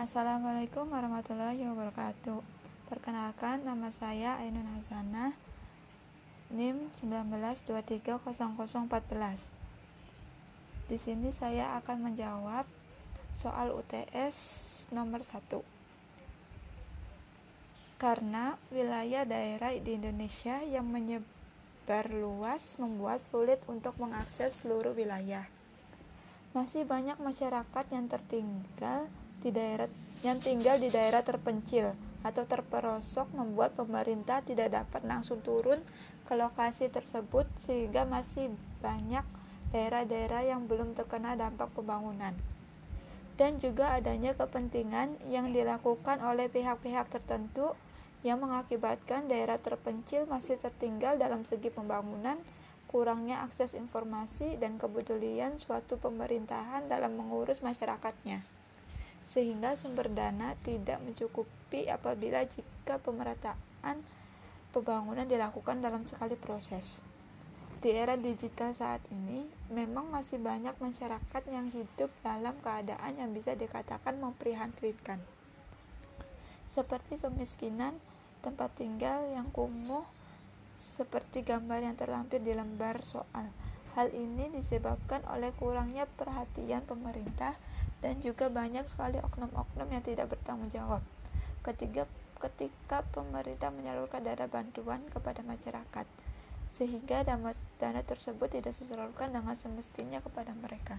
Assalamualaikum warahmatullahi wabarakatuh. Perkenalkan, nama saya Ainun Hasanah, NIM 19230014. Di sini saya akan menjawab soal UTS nomor 1. Karena wilayah daerah di Indonesia yang menyebar luas membuat sulit untuk mengakses seluruh wilayah. Masih banyak masyarakat yang tertinggal di daerah yang tinggal di daerah terpencil atau terperosok membuat pemerintah tidak dapat langsung turun ke lokasi tersebut sehingga masih banyak daerah-daerah yang belum terkena dampak pembangunan. Dan juga adanya kepentingan yang dilakukan oleh pihak-pihak tertentu yang mengakibatkan daerah terpencil masih tertinggal dalam segi pembangunan, kurangnya akses informasi, dan kepedulian suatu pemerintahan dalam mengurus masyarakatnya sehingga sumber dana tidak mencukupi apabila jika pemerataan pembangunan dilakukan dalam sekali proses. Di era digital saat ini, memang masih banyak masyarakat yang hidup dalam keadaan yang bisa dikatakan memprihatinkan. Seperti kemiskinan, tempat tinggal yang kumuh, seperti gambar yang terlampir di lembar soal. Hal ini disebabkan oleh kurangnya perhatian pemerintah dan juga banyak sekali oknum-oknum yang tidak bertanggung jawab. Ketiga, ketika pemerintah menyalurkan dana bantuan kepada masyarakat, sehingga dana, tersebut tidak disalurkan dengan semestinya kepada mereka.